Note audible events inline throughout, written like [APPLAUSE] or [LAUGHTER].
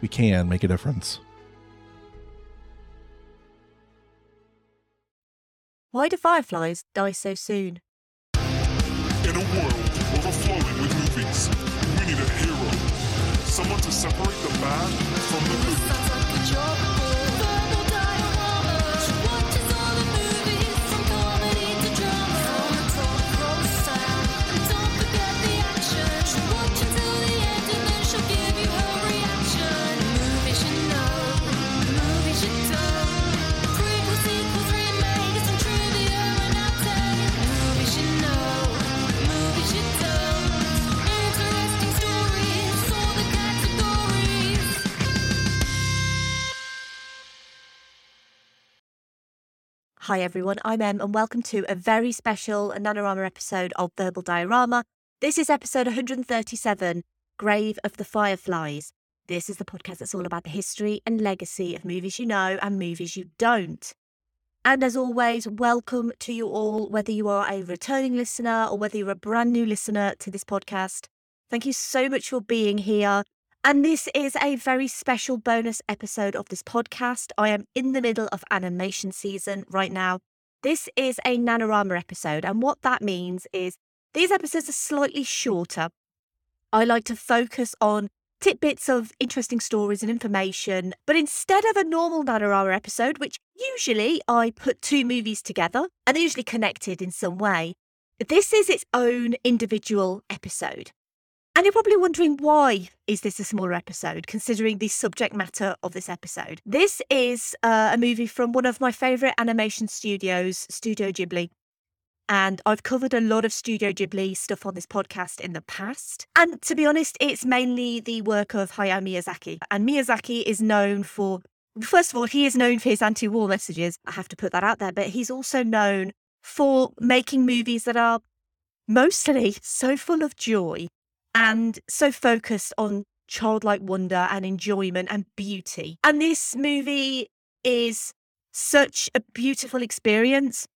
we can make a difference. Why do fireflies die so soon? In a world overflowing with movies, we need a hero. Someone to separate the bad from the good. Hi everyone, I'm Em and welcome to a very special Nanorama episode of Verbal Diorama. This is episode 137, Grave of the Fireflies. This is the podcast that's all about the history and legacy of movies you know and movies you don't. And as always, welcome to you all, whether you are a returning listener or whether you're a brand new listener to this podcast. Thank you so much for being here. And this is a very special bonus episode of this podcast. I am in the middle of animation season right now. This is a Nanorama episode, and what that means is these episodes are slightly shorter. I like to focus on tidbits of interesting stories and information, but instead of a normal Nanorama episode, which usually I put two movies together and they're usually connected in some way, this is its own individual episode. And you're probably wondering why is this a smaller episode, considering the subject matter of this episode. This is uh, a movie from one of my favourite animation studios, Studio Ghibli. And I've covered a lot of Studio Ghibli stuff on this podcast in the past. And to be honest, it's mainly the work of Hayao Miyazaki. And Miyazaki is known for, first of all, he is known for his anti war messages. I have to put that out there. But he's also known for making movies that are mostly [LAUGHS] so full of joy and so focused on childlike wonder and enjoyment and beauty. And this movie is such a beautiful experience,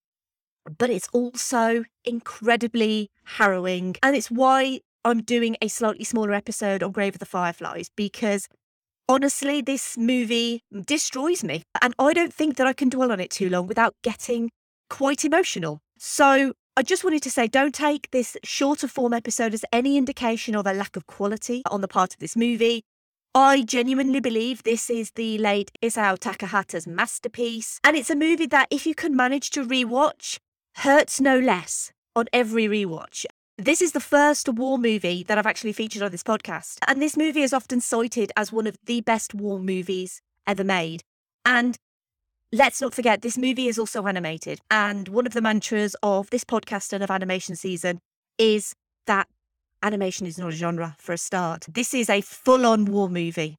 but it's also incredibly harrowing. And it's why I'm doing a slightly smaller episode on Grave of the Fireflies because honestly, this movie destroys me. And I don't think that I can dwell on it too long without getting quite emotional. So I just wanted to say don't take this shorter form episode as any indication of a lack of quality on the part of this movie. I genuinely believe this is the late Isao Takahata's masterpiece. And it's a movie that, if you can manage to rewatch, hurts no less on every rewatch. This is the first war movie that I've actually featured on this podcast. And this movie is often cited as one of the best war movies ever made. And let's not forget, this movie is also animated. And one of the mantras of this podcast and of animation season is that animation is not a genre for a start. This is a full on war movie.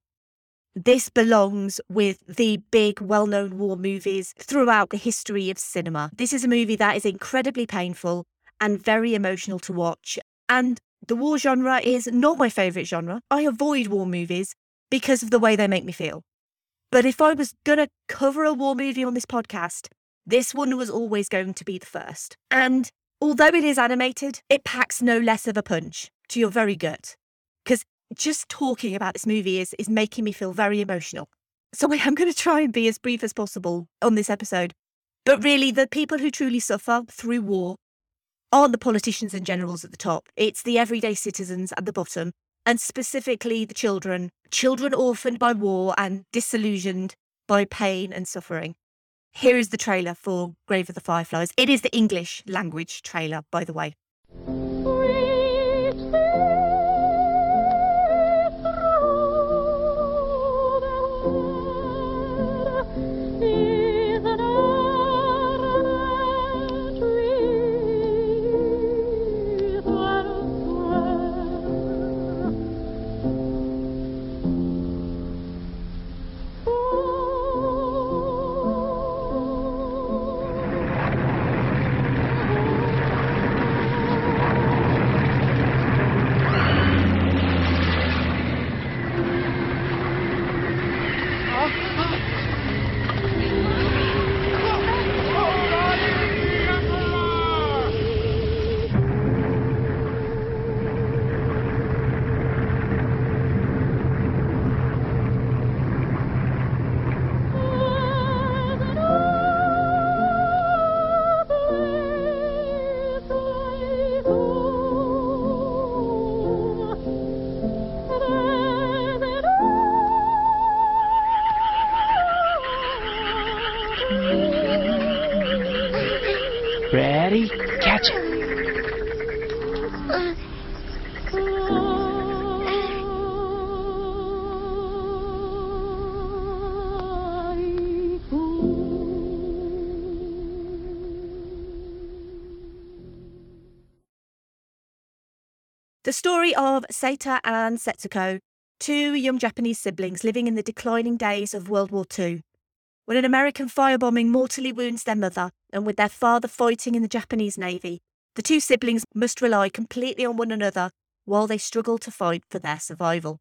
This belongs with the big, well known war movies throughout the history of cinema. This is a movie that is incredibly painful and very emotional to watch. And the war genre is not my favourite genre. I avoid war movies because of the way they make me feel. But if I was going to cover a war movie on this podcast, this one was always going to be the first. And although it is animated, it packs no less of a punch to your very gut. Because just talking about this movie is, is making me feel very emotional. So I am going to try and be as brief as possible on this episode. But really, the people who truly suffer through war aren't the politicians and generals at the top. It's the everyday citizens at the bottom, and specifically the children, children orphaned by war and disillusioned by pain and suffering. Here is the trailer for Grave of the Fireflies. It is the English language trailer, by the way. Story of Seita and Setsuko, two young Japanese siblings living in the declining days of World War II. When an American firebombing mortally wounds their mother, and with their father fighting in the Japanese Navy, the two siblings must rely completely on one another while they struggle to fight for their survival.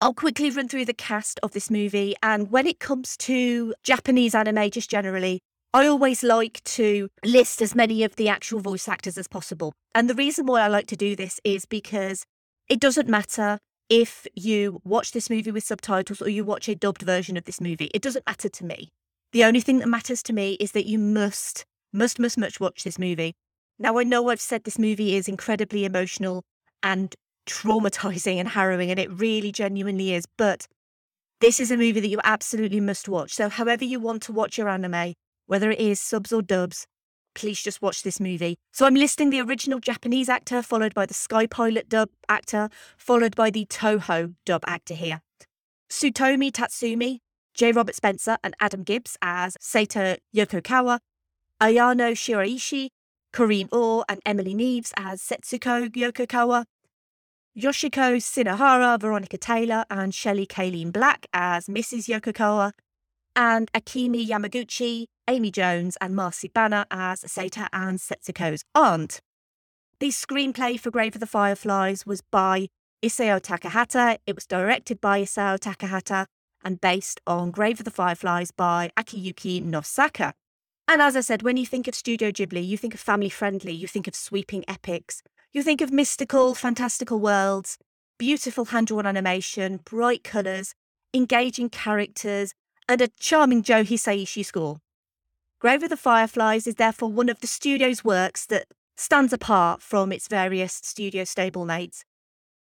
I'll quickly run through the cast of this movie, and when it comes to Japanese anime just generally, I always like to list as many of the actual voice actors as possible. And the reason why I like to do this is because it doesn't matter if you watch this movie with subtitles or you watch a dubbed version of this movie. It doesn't matter to me. The only thing that matters to me is that you must, must, must, must watch this movie. Now, I know I've said this movie is incredibly emotional and traumatizing and harrowing, and it really genuinely is, but this is a movie that you absolutely must watch. So, however you want to watch your anime, whether it is subs or dubs, please just watch this movie. So I'm listing the original Japanese actor, followed by the Sky Pilot dub actor, followed by the Toho dub actor here. Tsutomu Tatsumi, J. Robert Spencer, and Adam Gibbs as Seita Yokokawa, Ayano Shiraishi, Corinne Orr, and Emily Neves as Setsuko Yokokawa, Yoshiko Shinohara, Veronica Taylor, and Shelley Calene-Black as Mrs. Yokokawa, and Akemi Yamaguchi, Amy Jones, and Marcy Bannor as Seita and Setsuko's aunt. The screenplay for Grave of the Fireflies was by Isao Takahata. It was directed by Isao Takahata and based on Grave of the Fireflies by Akiyuki Nosaka. And as I said, when you think of Studio Ghibli, you think of family friendly, you think of sweeping epics, you think of mystical, fantastical worlds, beautiful hand drawn animation, bright colours, engaging characters, and a charming Joe Hisaishi score. Grave of the Fireflies is therefore one of the studio's works that stands apart from its various studio stablemates.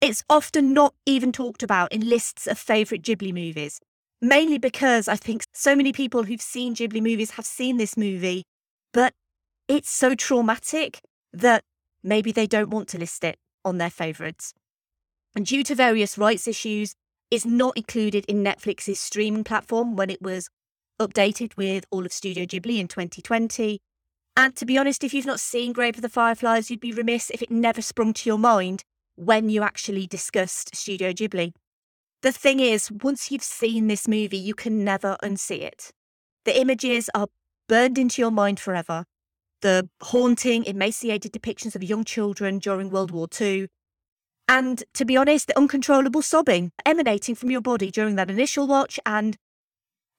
It's often not even talked about in lists of favourite Ghibli movies, mainly because I think so many people who've seen Ghibli movies have seen this movie, but it's so traumatic that maybe they don't want to list it on their favourites. And due to various rights issues, it's not included in Netflix's streaming platform when it was updated with all of Studio Ghibli in 2020. And to be honest, if you've not seen Grave of the Fireflies, you'd be remiss if it never sprung to your mind when you actually discussed Studio Ghibli. The thing is, once you've seen this movie, you can never unsee it. The images are burned into your mind forever. The haunting, emaciated depictions of young children during World War II, and to be honest, the uncontrollable sobbing emanating from your body during that initial watch and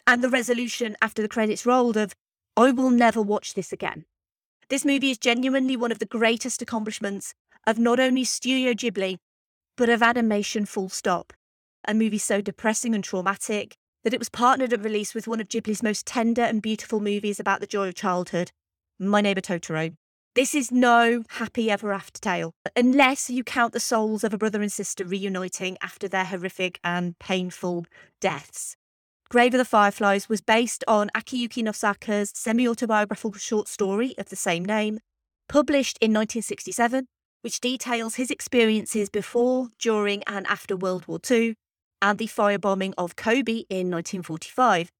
and the resolution after the credits rolled of I will never watch this again. This movie is genuinely one of the greatest accomplishments of not only Studio Ghibli, but of animation full stop. A movie so depressing and traumatic that it was partnered and released with one of Ghibli's most tender and beautiful movies about the joy of childhood, My Neighbor Totoro. This is no happy ever after tale, unless you count the souls of a brother and sister reuniting after their horrific and painful deaths. Grave of the Fireflies was based on Akiyuki Nosaka's semi autobiographical short story of the same name, published in 1967, which details his experiences before, during, and after World War II and the firebombing of Kobe in 1945.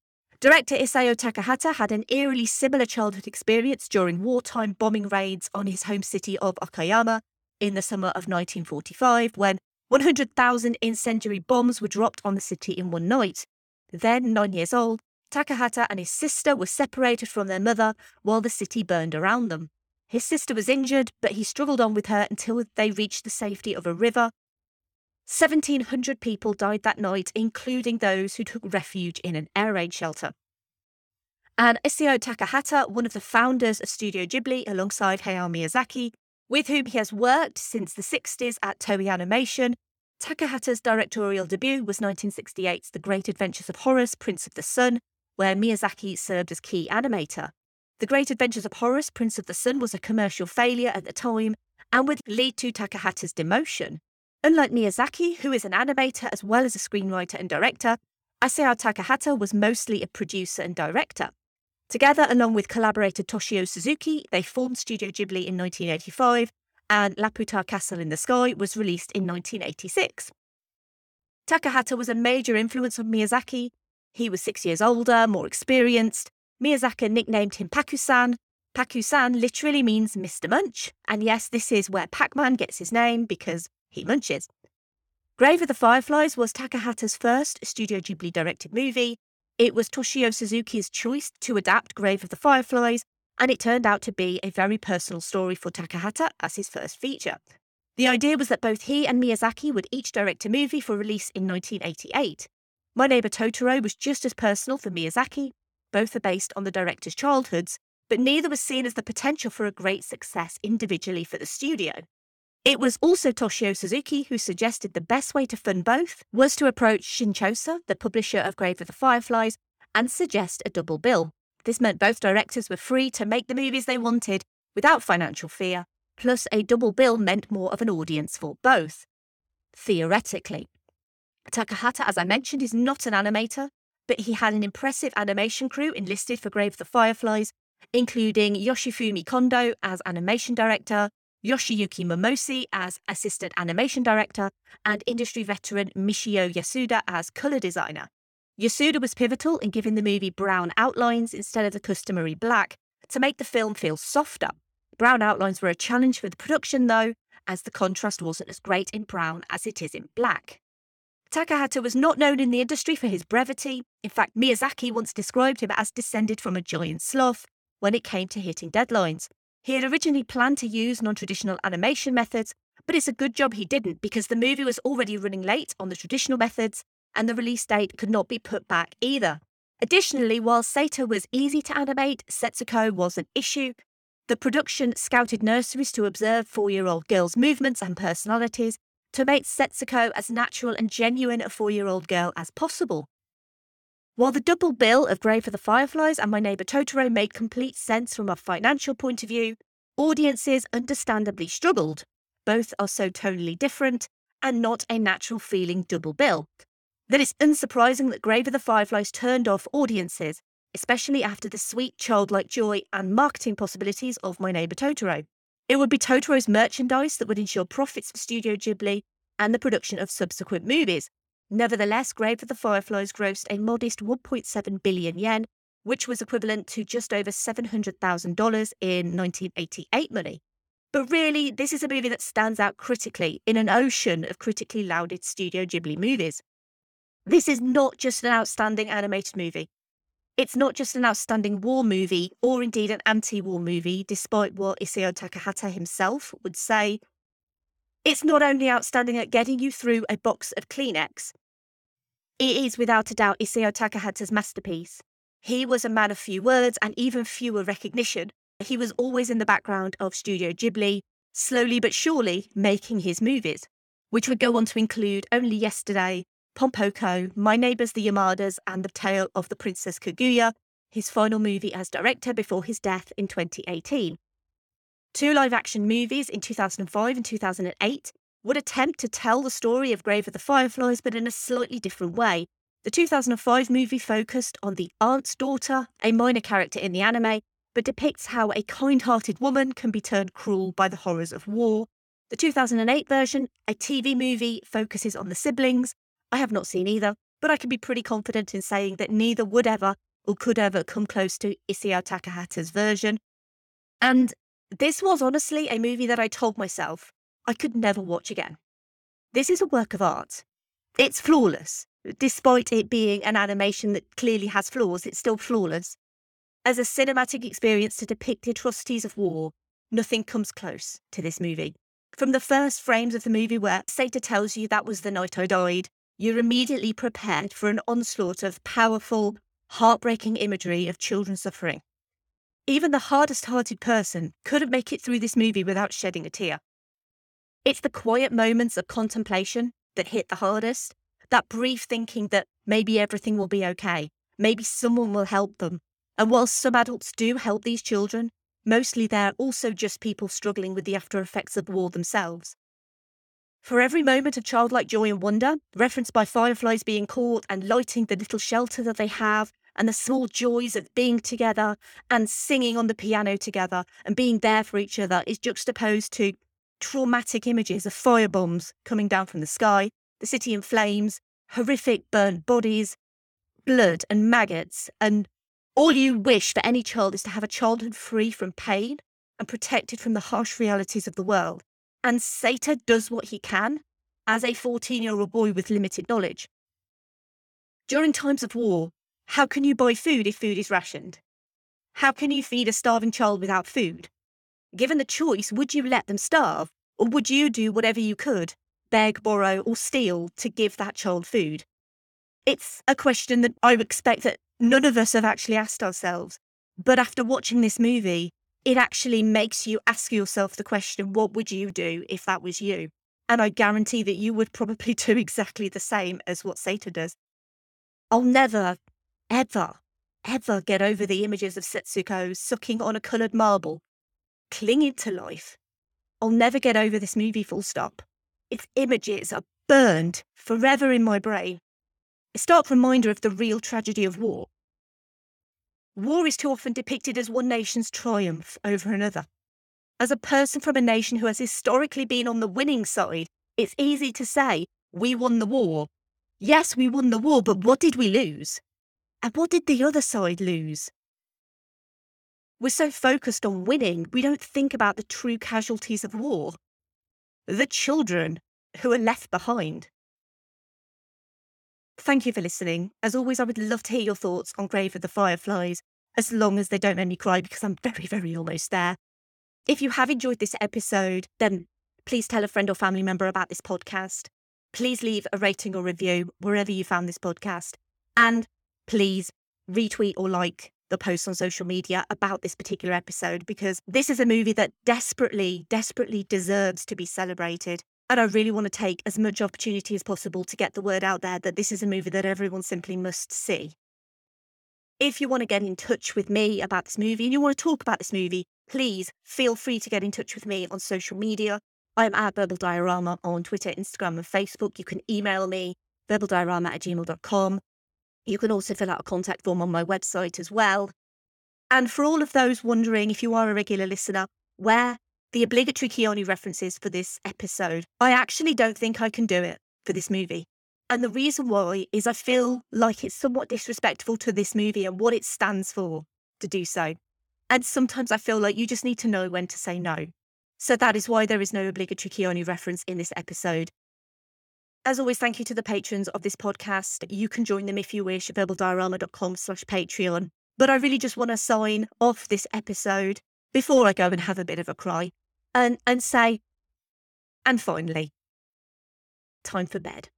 Director Isao Takahata had an eerily similar childhood experience during wartime bombing raids on his home city of Okayama in the summer of 1945 when 100,000 incendiary bombs were dropped on the city in one night. Then, nine years old, Takahata and his sister were separated from their mother while the city burned around them. His sister was injured, but he struggled on with her until they reached the safety of a river. 1,700 people died that night, including those who took refuge in an air raid shelter. And Isao Takahata, one of the founders of Studio Ghibli alongside Hayao Miyazaki, with whom he has worked since the 60s at Toei Animation, Takahata's directorial debut was 1968's The Great Adventures of Horace, Prince of the Sun, where Miyazaki served as key animator. The Great Adventures of Horace, Prince of the Sun was a commercial failure at the time and would lead to Takahata's demotion. Unlike Miyazaki, who is an animator as well as a screenwriter and director, Isao Takahata was mostly a producer and director. Together, along with collaborator Toshio Suzuki, they formed Studio Ghibli in 1985, and Laputa Castle in the Sky was released in 1986. Takahata was a major influence on Miyazaki. He was six years older, more experienced. Miyazaki nicknamed him Paku-san. Paku-san literally means Mr. Munch, and yes, this is where Pac-Man gets his name because he munches. Grave of the Fireflies was Takahata's first Studio Ghibli directed movie. It was Toshio Suzuki's choice to adapt Grave of the Fireflies, and it turned out to be a very personal story for Takahata as his first feature. The idea was that both he and Miyazaki would each direct a movie for release in 1988. My Neighbor Totoro was just as personal for Miyazaki. Both are based on the director's childhoods, but neither was seen as the potential for a great success individually for the studio. It was also Toshio Suzuki who suggested the best way to fund both was to approach Shinchosha, the publisher of Grave of the Fireflies, and suggest a double bill. This meant both directors were free to make the movies they wanted without financial fear, plus a double bill meant more of an audience for both. Theoretically. Takahata, as I mentioned, is not an animator, but he had an impressive animation crew enlisted for Grave of the Fireflies, including Yoshifumi Kondo as animation director, Yoshiyuki Momose as assistant animation director, and industry veteran Michio Yasuda as colour designer. Yasuda was pivotal in giving the movie brown outlines instead of the customary black to make the film feel softer. Brown outlines were a challenge for the production, though, as the contrast wasn't as great in brown as it is in black. Takahata was not known in the industry for his brevity. In fact, Miyazaki once described him as descended from a giant sloth when it came to hitting deadlines. He had originally planned to use non traditional animation methods, but it's a good job he didn't because the movie was already running late on the traditional methods and the release date could not be put back either. Additionally, while Seita was easy to animate, Setsuko was an issue. The production scouted nurseries to observe four year old girls' movements and personalities to make Setsuko as natural and genuine a four year old girl as possible. While the double bill of Grave for the Fireflies and My Neighbor Totoro made complete sense from a financial point of view, audiences understandably struggled. Both are so tonally different and not a natural feeling double bill. That it's unsurprising that Grave of the Fireflies turned off audiences, especially after the sweet childlike joy and marketing possibilities of My Neighbor Totoro. It would be Totoro's merchandise that would ensure profits for Studio Ghibli and the production of subsequent movies. Nevertheless, Grave of the Fireflies grossed a modest 1.7 billion yen, which was equivalent to just over $700,000 in 1988 money. But really, this is a movie that stands out critically in an ocean of critically lauded Studio Ghibli movies. This is not just an outstanding animated movie. It's not just an outstanding war movie or indeed an anti war movie, despite what Isao Takahata himself would say. It's not only outstanding at getting you through a box of Kleenex, it is without a doubt Isao Takahata's masterpiece. He was a man of few words and even fewer recognition. He was always in the background of Studio Ghibli, slowly but surely making his movies, which would go on to include Only Yesterday, Pom Poko, My Neighbours the Yamadas, and The Tale of the Princess Kaguya, his final movie as director before his death in 2018. Two live action movies in 2005 and 2008 would attempt to tell the story of Grave of the Fireflies, but in a slightly different way. The 2005 movie focused on the aunt's daughter, a minor character in the anime, but depicts how a kind hearted woman can be turned cruel by the horrors of war. The 2008 version, a TV movie, focuses on the siblings. I have not seen either, but I can be pretty confident in saying that neither would ever or could ever come close to Isao Takahata's version. And this was honestly a movie that I told myself I could never watch again. This is a work of art. It's flawless. Despite it being an animation that clearly has flaws, it's still flawless. As a cinematic experience to depict the atrocities of war, nothing comes close to this movie. From the first frames of the movie where Seita tells you that was the night I died, you're immediately prepared for an onslaught of powerful, heartbreaking imagery of children suffering. Even the hardest hearted person couldn't make it through this movie without shedding a tear. It's the quiet moments of contemplation that hit the hardest, that brief thinking that maybe everything will be okay, maybe someone will help them. And while some adults do help these children, mostly they're also just people struggling with the after effects of war themselves. For every moment of childlike joy and wonder, referenced by fireflies being caught and lighting the little shelter that they have, and the small joys of being together and singing on the piano together and being there for each other, is juxtaposed to traumatic images of firebombs coming down from the sky, the city in flames, horrific burnt bodies, blood and maggots, and all you wish for any child is to have a childhood free from pain and protected from the harsh realities of the world. And Seita does what he can as a 14 year old boy with limited knowledge. During times of war, how can you buy food if food is rationed? How can you feed a starving child without food? Given the choice, would you let them starve? Or would you do whatever you could, beg, borrow, or steal to give that child food? It's a question that I expect that none of us have actually asked ourselves. But after watching this movie, it actually makes you ask yourself the question what would you do if that was you? And I guarantee that you would probably [LAUGHS] do exactly the same as what Seita does. I'll never, ever, ever get over the images of Setsuko sucking on a coloured marble, clinging to life. I'll never get over this movie full stop. Its images are burned forever in my brain. A stark reminder of the real tragedy of war. War is too often depicted as one nation's triumph over another. As a person from a nation who has historically been on the winning side, it's easy to say, we won the war. Yes, we won the war, but what did we lose? And what did the other side lose? We're so focused on winning, we don't think about the true casualties of war. The children who are left behind. Thank you for listening. As always, I would love to hear your thoughts on Grave of the Fireflies, as long as they don't make me cry because I'm [LAUGHS] very, very almost there. If you have enjoyed this episode, then please tell a friend or family member about this podcast. Please leave a rating or review wherever you found this podcast. And please retweet or like the posts on social media about this particular episode because this is a movie that desperately, desperately deserves to be celebrated. And I really want to take as much opportunity as possible to get the word out there that this is a movie that everyone simply must see. If you want to get in touch with me about this movie and you want to talk about this movie, please feel free to get in touch with me on social media. I'm at Verbal Diorama on Twitter, Instagram, and Facebook. You can email me, verbaldiorama at gmail.com. You can also fill out a contact form on my website as well. And for all of those wondering if you are a regular listener, where the obligatory Keanu references for this episode, I actually don't think I can do it for this movie. And the reason why is I feel like it's somewhat disrespectful to this movie and what it stands for to do so. And sometimes I feel like you just need to know when to say no. So that is why there is no obligatory Keanu reference in this episode. As always, thank you to the patrons of this podcast. You can join them if you wish at verbaldiorama.com slash Patreon. But I really just want to sign off this episode before I go and have a bit of a cry and, and say, and finally, time for bed.